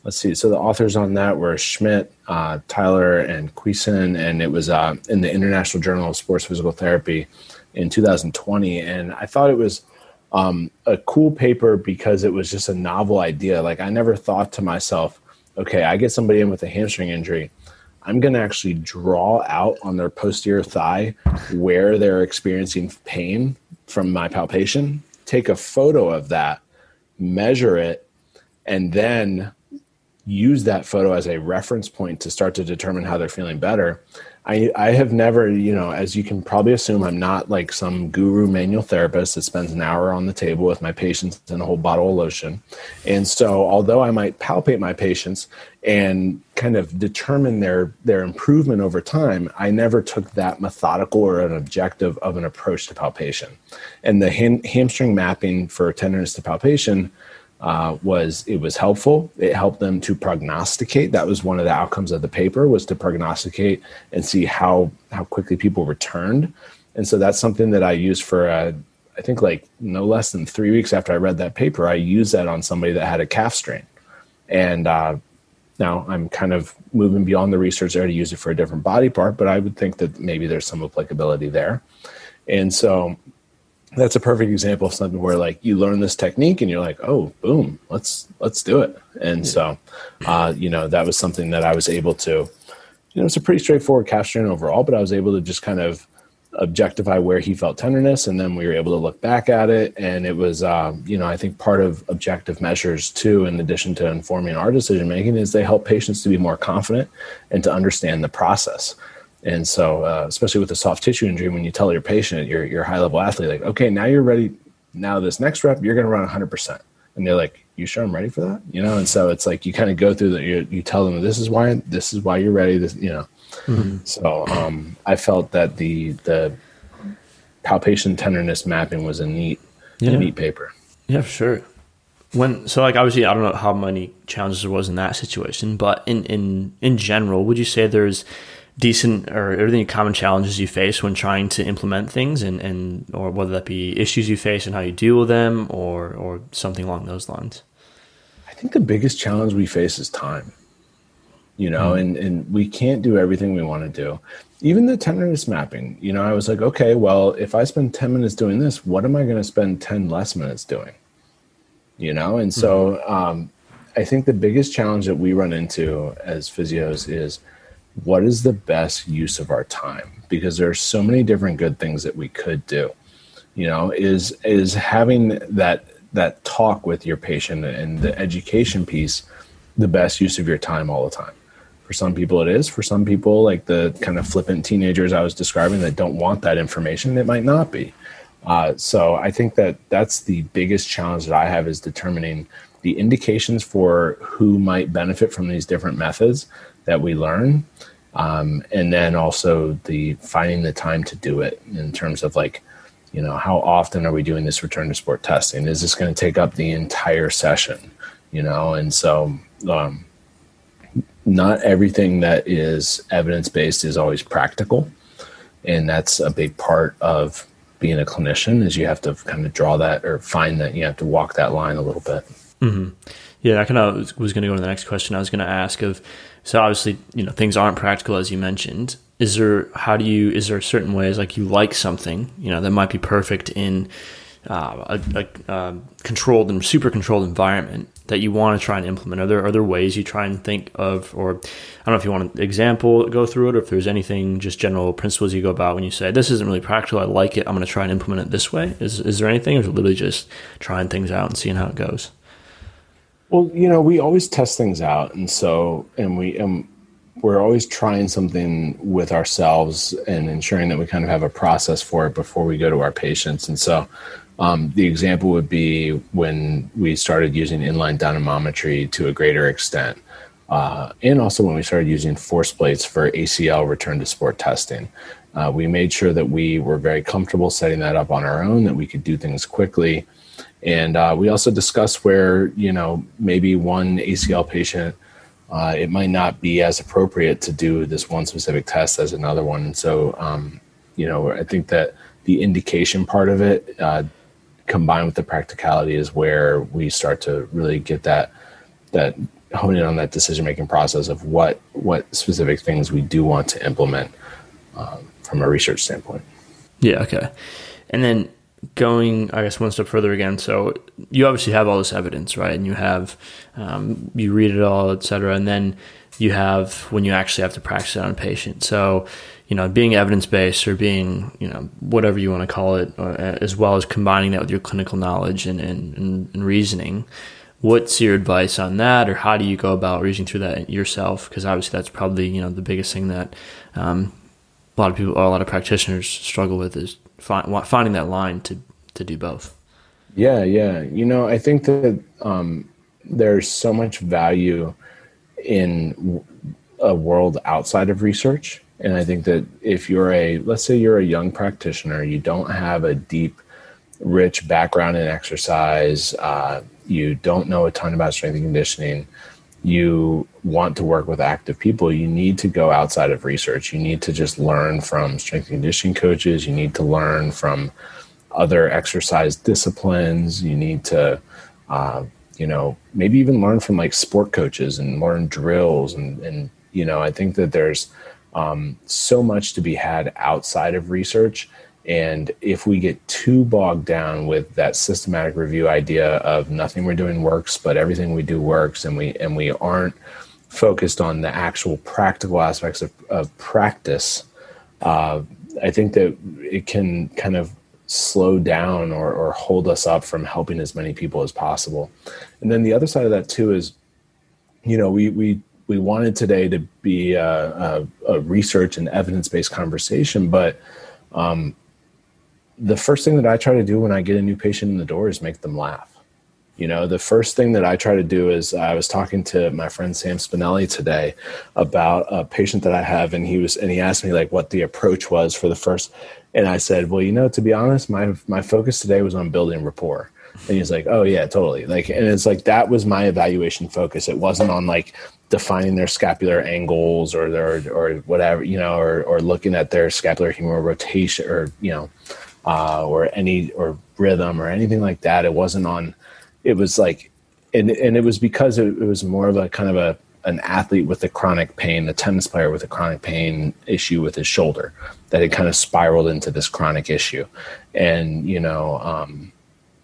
Let's see. So the authors on that were Schmidt, uh, Tyler, and Cuisin. And it was uh, in the International Journal of Sports Physical Therapy in 2020. And I thought it was um, a cool paper because it was just a novel idea. Like I never thought to myself, okay, I get somebody in with a hamstring injury I'm going to actually draw out on their posterior thigh where they're experiencing pain from my palpation, take a photo of that, measure it, and then use that photo as a reference point to start to determine how they're feeling better. I, I have never, you know, as you can probably assume, I'm not like some guru manual therapist that spends an hour on the table with my patients and a whole bottle of lotion. And so, although I might palpate my patients and kind of determine their their improvement over time, I never took that methodical or an objective of an approach to palpation. And the ham, hamstring mapping for tenderness to palpation uh, was it was helpful. It helped them to prognosticate. That was one of the outcomes of the paper was to prognosticate and see how how quickly people returned. And so that's something that I used for uh, I think like no less than three weeks after I read that paper. I used that on somebody that had a calf strain, and uh, now I'm kind of moving beyond the research there to use it for a different body part. But I would think that maybe there's some applicability there. And so that's a perfect example of something where like you learn this technique and you're like oh boom let's let's do it. And yeah. so uh, you know that was something that i was able to you know it's a pretty straightforward strain overall but i was able to just kind of objectify where he felt tenderness and then we were able to look back at it. And it was um, you know i think part of objective measures too in addition to informing our decision making is they help patients to be more confident and to understand the process and so, uh, especially with a soft tissue injury, when you tell your patient, your your high level athlete, like, okay, now you're ready. Now this next rep, you're going to run 100, percent and they're like, "You sure I'm ready for that?" You know. And so it's like you kind of go through that. You, you tell them this is why this is why you're ready. This, you know. Mm-hmm. So um, I felt that the the palpation tenderness mapping was a neat yeah. a neat paper. Yeah, for sure. When so like obviously I don't know how many challenges there was in that situation, but in in in general, would you say there's decent or there any common challenges you face when trying to implement things and, and or whether that be issues you face and how you deal with them or or something along those lines i think the biggest challenge we face is time you know mm. and and we can't do everything we want to do even the 10 minutes mapping you know i was like okay well if i spend 10 minutes doing this what am i going to spend 10 less minutes doing you know and so mm. um, i think the biggest challenge that we run into as physios is what is the best use of our time? Because there are so many different good things that we could do. You know is is having that that talk with your patient and the education piece the best use of your time all the time? For some people it is. For some people like the kind of flippant teenagers i was describing that don't want that information it might not be. Uh, so i think that that's the biggest challenge that i have is determining the indications for who might benefit from these different methods that we learn um, and then also the finding the time to do it in terms of like you know how often are we doing this return to sport testing? Is this going to take up the entire session? You know and so um, not everything that is evidence based is always practical and that's a big part of being a clinician is you have to kind of draw that or find that you have to walk that line a little bit. Mm-hmm. yeah i kind of was going to go to the next question. I was going to ask of so obviously, you know, things aren't practical as you mentioned. Is there how do you is there certain ways like you like something, you know, that might be perfect in uh, a, a uh, controlled and super controlled environment that you want to try and implement? Are there other ways you try and think of, or I don't know if you want an example go through it, or if there's anything just general principles you go about when you say this isn't really practical, I like it, I'm going to try and implement it this way. Is is there anything, or is it literally just trying things out and seeing how it goes? Well, you know, we always test things out, and so and we and we're always trying something with ourselves and ensuring that we kind of have a process for it before we go to our patients. And so, um, the example would be when we started using inline dynamometry to a greater extent, uh, and also when we started using force plates for ACL return to sport testing. Uh, we made sure that we were very comfortable setting that up on our own, that we could do things quickly. And uh, we also discussed where, you know, maybe one ACL patient, uh, it might not be as appropriate to do this one specific test as another one. And so, um, you know, I think that the indication part of it, uh, combined with the practicality, is where we start to really get that that hone in on that decision making process of what what specific things we do want to implement. Um, from a research standpoint. Yeah. Okay. And then going, I guess, one step further again. So you obviously have all this evidence, right? And you have, um, you read it all, et cetera. And then you have when you actually have to practice it on a patient. So, you know, being evidence based or being, you know, whatever you want to call it, uh, as well as combining that with your clinical knowledge and, and, and, and reasoning. What's your advice on that, or how do you go about reasoning through that yourself? Because obviously, that's probably you know the biggest thing that um, a lot of people, a lot of practitioners struggle with is find, finding that line to to do both. Yeah, yeah. You know, I think that um, there's so much value in a world outside of research, and I think that if you're a, let's say you're a young practitioner, you don't have a deep, rich background in exercise, uh, you don't know a ton about strength and conditioning you want to work with active people, you need to go outside of research. You need to just learn from strength and conditioning coaches. You need to learn from other exercise disciplines. You need to, uh, you know, maybe even learn from like sport coaches and learn drills. And, and you know, I think that there's um, so much to be had outside of research and if we get too bogged down with that systematic review idea of nothing we're doing works, but everything we do works, and we and we aren't focused on the actual practical aspects of, of practice, uh, I think that it can kind of slow down or, or hold us up from helping as many people as possible. And then the other side of that too is, you know, we we we wanted today to be a, a, a research and evidence based conversation, but um, the first thing that I try to do when I get a new patient in the door is make them laugh. You know, the first thing that I try to do is I was talking to my friend Sam Spinelli today about a patient that I have, and he was and he asked me like what the approach was for the first, and I said, well, you know, to be honest, my my focus today was on building rapport. And he's like, oh yeah, totally. Like, and it's like that was my evaluation focus. It wasn't on like defining their scapular angles or their or whatever, you know, or or looking at their scapular humeral rotation or you know uh, or any or rhythm or anything like that. It wasn't on. It was like, and and it was because it, it was more of a kind of a an athlete with a chronic pain, a tennis player with a chronic pain issue with his shoulder that had kind of spiraled into this chronic issue, and you know, um,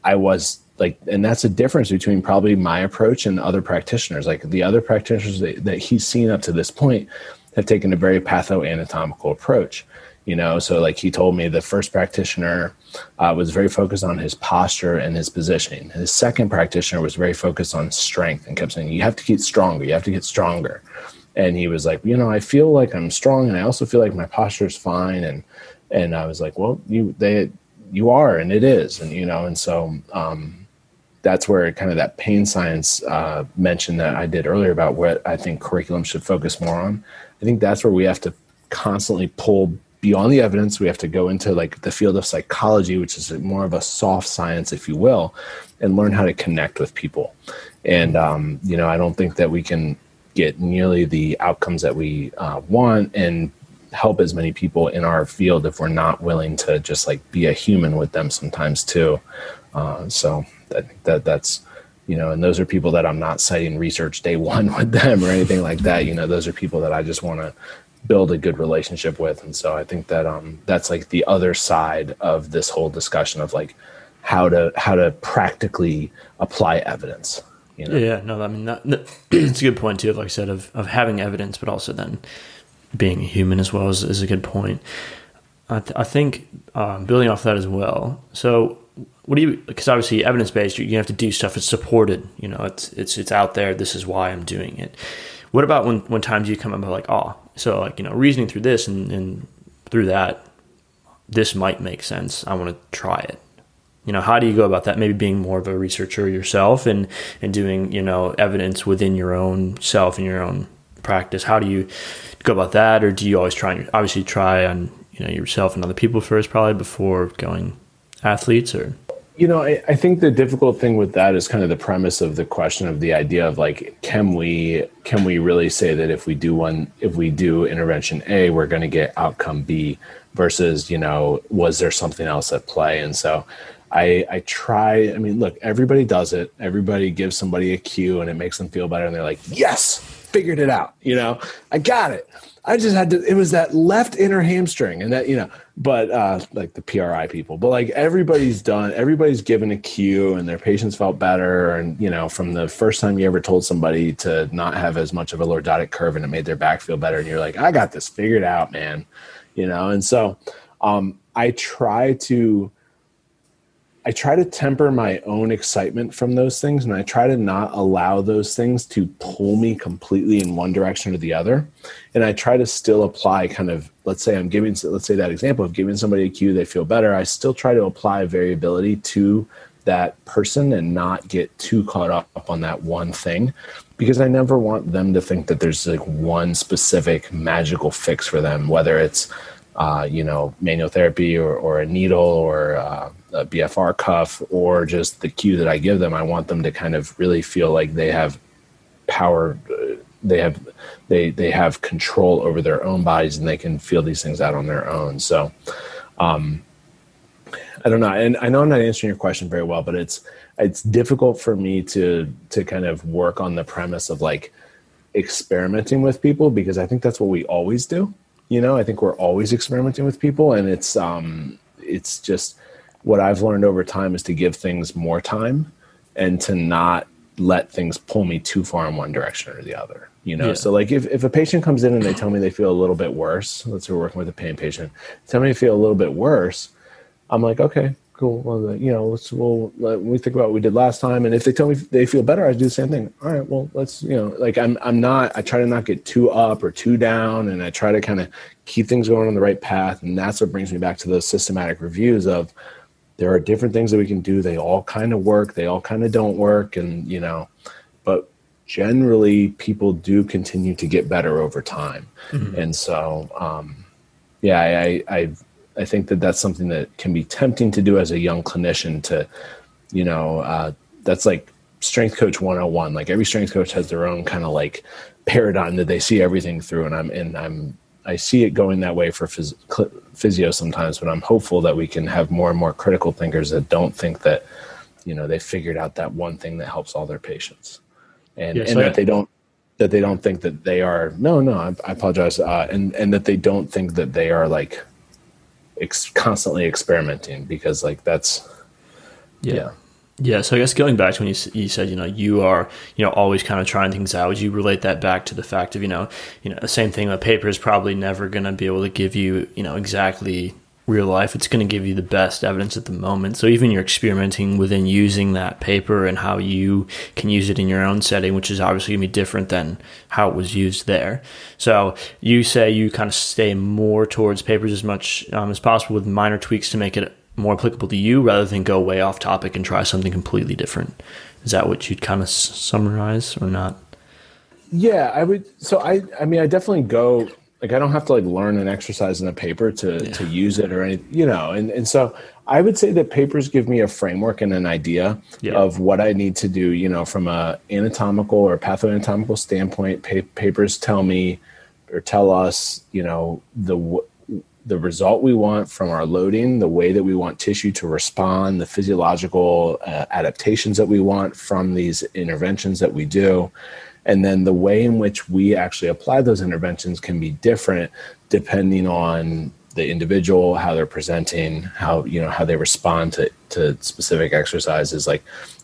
I was like, and that's a difference between probably my approach and other practitioners. Like the other practitioners that, that he's seen up to this point have taken a very patho anatomical approach you know? So like he told me the first practitioner uh, was very focused on his posture and his positioning. His second practitioner was very focused on strength and kept saying you have to get stronger. You have to get stronger. And he was like you know i feel like i'm strong and i also feel like my posture is fine. And and i was like well you they you are and it is. And you know and so um, that's where kind of that pain science uh, mention that i did earlier about what i think curriculum should focus more on. I think that's where we have to constantly pull beyond the evidence we have to go into like the field of psychology which is more of a soft science if you will and learn how to connect with people. And um, you know i don't think that we can get nearly the outcomes that we uh, want and help as many people in our field if we're not willing to just like be a human with them sometimes too. Uh, so that, that that's you know and those are people that i'm not citing research day one with them or anything like that. You know those are people that i just want to build a good relationship with. And so i think that um that's like the other side of this whole discussion of like how to how to practically apply evidence you know? yeah no i mean that, that, it's a good point too like i said of, of having evidence but also then being human as well is, is a good point. I, th- I think um, building off that as well so what do you because obviously evidence based you have to do stuff that's supported you know it's it's it's out there this is why i'm doing it. What about when when times you come up like oh so like you know reasoning through this and, and through that this might make sense. I want to try it. You know how do you go about that? Maybe being more of a researcher yourself and and doing you know evidence within your own self and your own practice. How do you go about that? Or do you always try and obviously try on you know yourself and other people first probably before going athletes or you know I, I think the difficult thing with that is kind of the premise of the question of the idea of like can we can we really say that if we do one if we do intervention a we're going to get outcome b versus you know was there something else at play and so I, I try. I mean, look, everybody does it. Everybody gives somebody a cue, and it makes them feel better. And they're like, "Yes, figured it out." You know, I got it. I just had to. It was that left inner hamstring, and that you know. But uh, like the PRI people, but like everybody's done. Everybody's given a cue, and their patients felt better. And you know, from the first time you ever told somebody to not have as much of a lordotic curve, and it made their back feel better, and you're like, "I got this figured out, man." You know, and so um, I try to I try to temper my own excitement from those things and I try to not allow those things to pull me completely in one direction or the other. And I try to still apply kind of, let's say I'm giving, let's say that example of giving somebody a cue, they feel better. I still try to apply variability to that person and not get too caught up on that one thing because I never want them to think that there's like one specific magical fix for them, whether it's, uh, you know, manual therapy or, or a needle or, uh, a BFR cuff or just the cue that I give them, I want them to kind of really feel like they have power. Uh, they have they they have control over their own bodies and they can feel these things out on their own. So, um, I don't know, and I know I'm not answering your question very well, but it's it's difficult for me to to kind of work on the premise of like experimenting with people because I think that's what we always do. You know, I think we're always experimenting with people, and it's um it's just what I've learned over time is to give things more time and to not let things pull me too far in one direction or the other. You know, yeah. so like if, if a patient comes in and they tell me they feel a little bit worse, let's say we're working with a pain patient, tell me they feel a little bit worse. I'm like, okay, cool. Well, you know, let's we'll let we think about what we did last time, and if they tell me they feel better, I do the same thing. All right, well, let's you know, like I'm I'm not. I try to not get too up or too down, and I try to kind of keep things going on the right path, and that's what brings me back to those systematic reviews of there are different things that we can do. They all kind of work, they all kind of don't work. And, you know, but generally people do continue to get better over time. Mm-hmm. And so, um, yeah, I, I, I think that that's something that can be tempting to do as a young clinician to, you know, uh, that's like strength coach 101. Like every strength coach has their own kind of like paradigm that they see everything through. And I'm, and I'm, I see it going that way for phys- physio sometimes, but I'm hopeful that we can have more and more critical thinkers that don't think that, you know, they figured out that one thing that helps all their patients, and, and that they don't that they don't think that they are no no I, I apologize uh, and and that they don't think that they are like ex- constantly experimenting because like that's yeah. yeah. Yeah, so I guess going back to when you, you said, you know, you are, you know, always kind of trying things out, would you relate that back to the fact of, you know, you know, the same thing, a paper is probably never going to be able to give you, you know, exactly real life. It's going to give you the best evidence at the moment. So even you're experimenting within using that paper and how you can use it in your own setting, which is obviously going to be different than how it was used there. So you say you kind of stay more towards papers as much um, as possible with minor tweaks to make it more applicable to you rather than go way off topic and try something completely different. Is that what you'd kind of summarize or not? Yeah, I would. So I, I mean, I definitely go like I don't have to like learn an exercise in a paper to yeah. to use it or anything, you know. And and so I would say that papers give me a framework and an idea yeah. of what I need to do. You know, from a anatomical or pathoanatomical standpoint, pa- papers tell me or tell us, you know, the the result we want from our loading, the way that we want tissue to respond, the physiological uh, adaptations that we want from these interventions that we do. And then the way in which we actually apply those interventions can be different depending on the individual, how they're presenting, how you know how they respond to to specific exercises. Like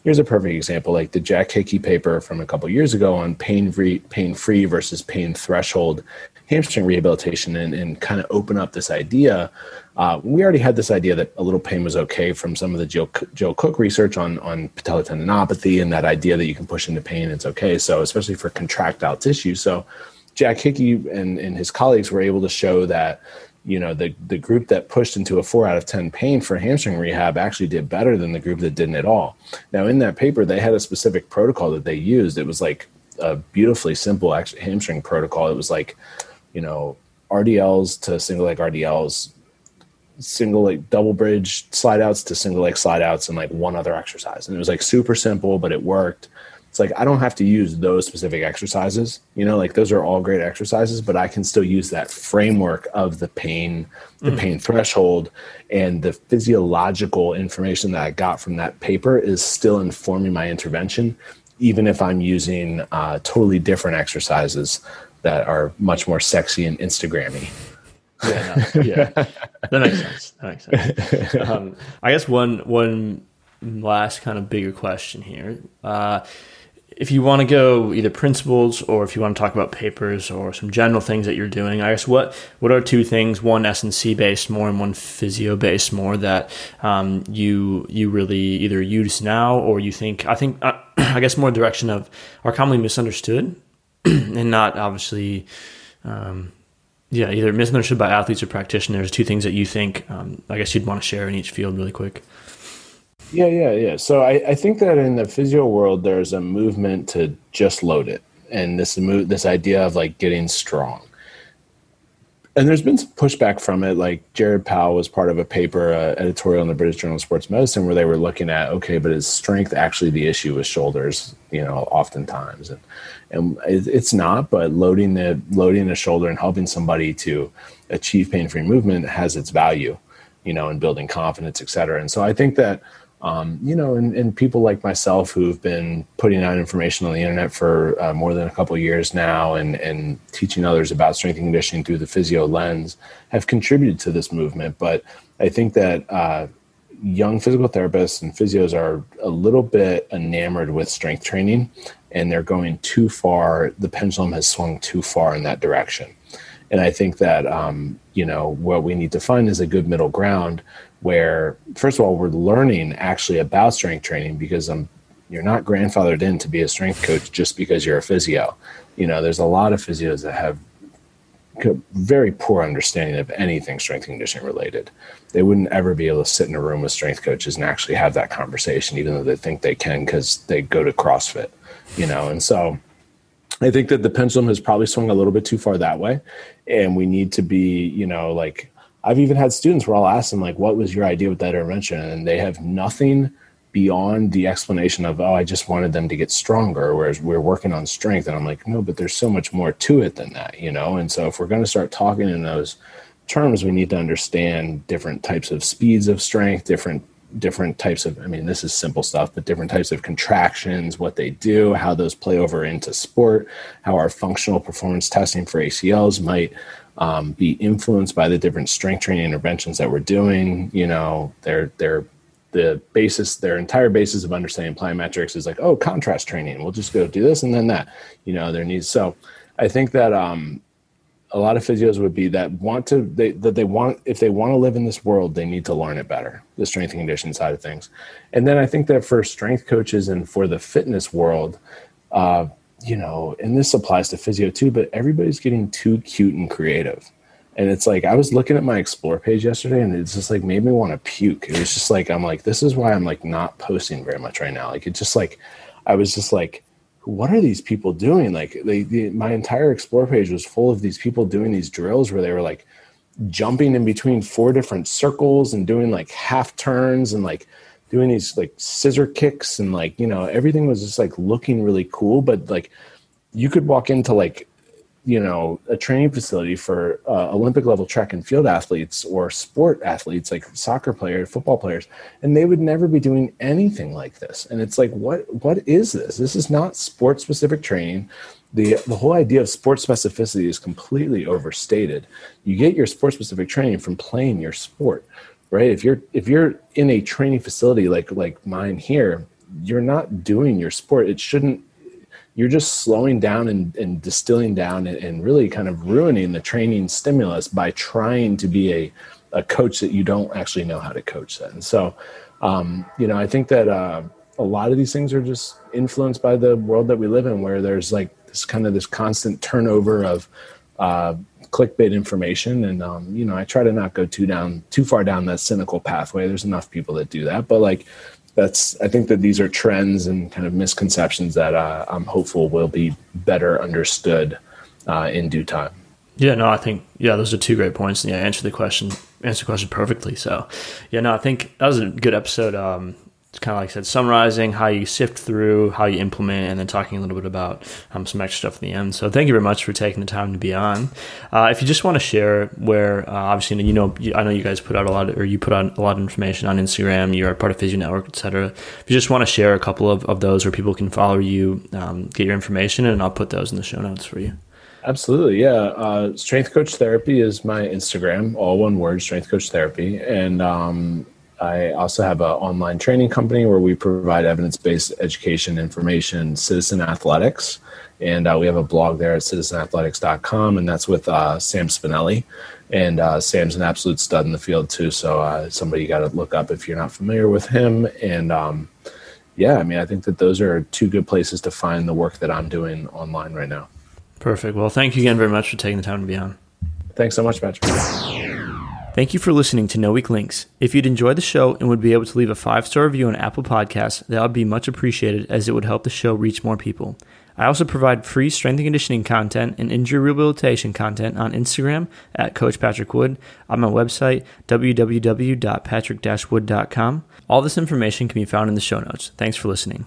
here's a perfect example, like the Jack Hickey paper from a couple years ago on pain free pain free versus pain threshold hamstring rehabilitation, and, and kind of open up this idea. Uh, we already had this idea that a little pain was okay from some of the Joe, Joe Cook research on on patellar tendinopathy and that idea that you can push into pain, it's okay. So especially for contractile tissue, so Jack Hickey and, and his colleagues were able to show that you know the the group that pushed into a four out of ten pain for hamstring rehab actually did better than the group that didn't at all. Now in that paper they had a specific protocol that they used. It was like a beautifully simple hamstring protocol. It was like you know RDLs to single leg RDLs, single like double bridge slide outs to single leg slide outs, and like one other exercise. And it was like super simple, but it worked it's like I don't have to use those specific exercises. You know, like those are all great exercises, but I can still use that framework of the pain, the mm. pain threshold, and the physiological information that I got from that paper is still informing my intervention, even if I'm using uh, totally different exercises that are much more sexy and Instagrammy. Yeah, no, yeah, that makes sense. That makes sense. Um, I guess one one last kind of bigger question here. Uh, if you want to go either principles or if you want to talk about papers or some general things that you're doing, I guess what what are two things, one S and C based more and one physio based more that um, you you really either use now or you think I think uh, I guess more direction of are commonly misunderstood and not obviously. Um, yeah, either misunderstood by athletes or practitioners. Two things that you think, um, I guess you'd want to share in each field, really quick. Yeah, yeah, yeah. So I, I think that in the physio world, there's a movement to just load it, and this move, this idea of like getting strong. And there's been some pushback from it. Like Jared Powell was part of a paper, uh, editorial in the British Journal of Sports Medicine, where they were looking at okay, but is strength actually the issue with shoulders? You know, oftentimes, and and it's not. But loading the loading the shoulder and helping somebody to achieve pain free movement has its value. You know, in building confidence, et cetera. And so I think that um, you know, and, and, people like myself who've been putting out information on the internet for uh, more than a couple years now and, and teaching others about strength and conditioning through the physio lens have contributed to this movement. But I think that uh, young physical therapists and physios are a little bit enamored with strength training and they're going too far. The pendulum has swung too far in that direction. And I think that, um, you know, what we need to find is a good middle ground where first of all we're learning actually about strength training because I'm you're not grandfathered in to be a strength coach just because you're a physio. You know, there's a lot of physios that have very poor understanding of anything strength conditioning related. They wouldn't ever be able to sit in a room with strength coaches and actually have that conversation, even though they think they can because they go to CrossFit, you know. And so I think that the pendulum has probably swung a little bit too far that way. And we need to be, you know, like I've even had students where I'll ask them like, "What was your idea with that intervention?" and they have nothing beyond the explanation of, "Oh, I just wanted them to get stronger," whereas we're working on strength, and I'm like, "No, but there's so much more to it than that," you know. And so if we're going to start talking in those terms, we need to understand different types of speeds of strength, different different types of i mean this is simple stuff but different types of contractions what they do how those play over into sport how our functional performance testing for acls might um, be influenced by the different strength training interventions that we're doing. You know, they're they're the basis, their entire basis of understanding plyometrics is like, oh, contrast training. We'll just go do this and then that. You know, there needs so. I think that um, a lot of physios would be that want to they that they want if they want to live in this world, they need to learn it better, the strength and conditioning side of things. And then I think that for strength coaches and for the fitness world, uh, you know, and this applies to physio too, but everybody's getting too cute and creative. And it's like I was looking at my explore page yesterday and it's just like made me want to puke. It was just like I'm like, this is why I'm like not posting very much right now. Like it just like I was just like, what are these people doing? Like they, the, my entire explore page was full of these people doing these drills where they were like jumping in between four different circles and doing like half turns and like doing these like scissor kicks and like you know everything was just like looking really cool but like you could walk into like you know a training facility for uh, olympic level track and field athletes or sport athletes like soccer players football players and they would never be doing anything like this and it's like what what is this this is not sport specific training the the whole idea of sport specificity is completely overstated. You get your sport specific training from playing your sport, right? If you're if you're in a training facility like like mine here, you're not doing your sport. It shouldn't. You're just slowing down and, and distilling down and, and really kind of ruining the training stimulus by trying to be a a coach that you don't actually know how to coach that. And so, um, you know, I think that uh, a lot of these things are just influenced by the world that we live in, where there's like this kind of this constant turnover of uh, clickbait information. And um, you know, I try to not go too down too far down that cynical pathway. There's enough people that do that, but like that's I think that these are trends and kind of misconceptions that uh, I'm hopeful will be better understood uh, in due time. Yeah, no, I think yeah, those are two great points. And yeah, answer the question, answer the question perfectly. So, yeah, no, I think that was a good episode. Um, kind of like I said, summarizing how you sift through, how you implement, and then talking a little bit about um, some extra stuff in the end. So thank you very much for taking the time to be on. Uh, if you just want to share where, uh, obviously, you know, I know you guys put out a lot, of, or you put out a lot of information on Instagram. You're part of Physio Network, etc. If you just want to share a couple of, of those where people can follow you, um, get your information, and I'll put those in the show notes for you. Absolutely, yeah. Uh, Strength Coach Therapy is my Instagram, all one word, Strength Coach Therapy, and um, I also have an online training company where we provide evidence based education information, Citizen Athletics. And uh, we have a blog there at citizenathletics.com, and that's with uh, Sam Spinelli. And uh, Sam's an absolute stud in the field, too. So, uh, somebody you got to look up if you're not familiar with him. And um, yeah, I mean, I think that those are two good places to find the work that I'm doing online right now. Perfect. Well, thank you again very much for taking the time to be on. Thanks so much, Patrick. Thank you for listening to No Weak Links. If you'd enjoyed the show and would be able to leave a five star review on Apple Podcasts, that would be much appreciated as it would help the show reach more people. I also provide free strength and conditioning content and injury rehabilitation content on Instagram at Coach Patrick Wood, on my website, www.patrick-wood.com. All this information can be found in the show notes. Thanks for listening.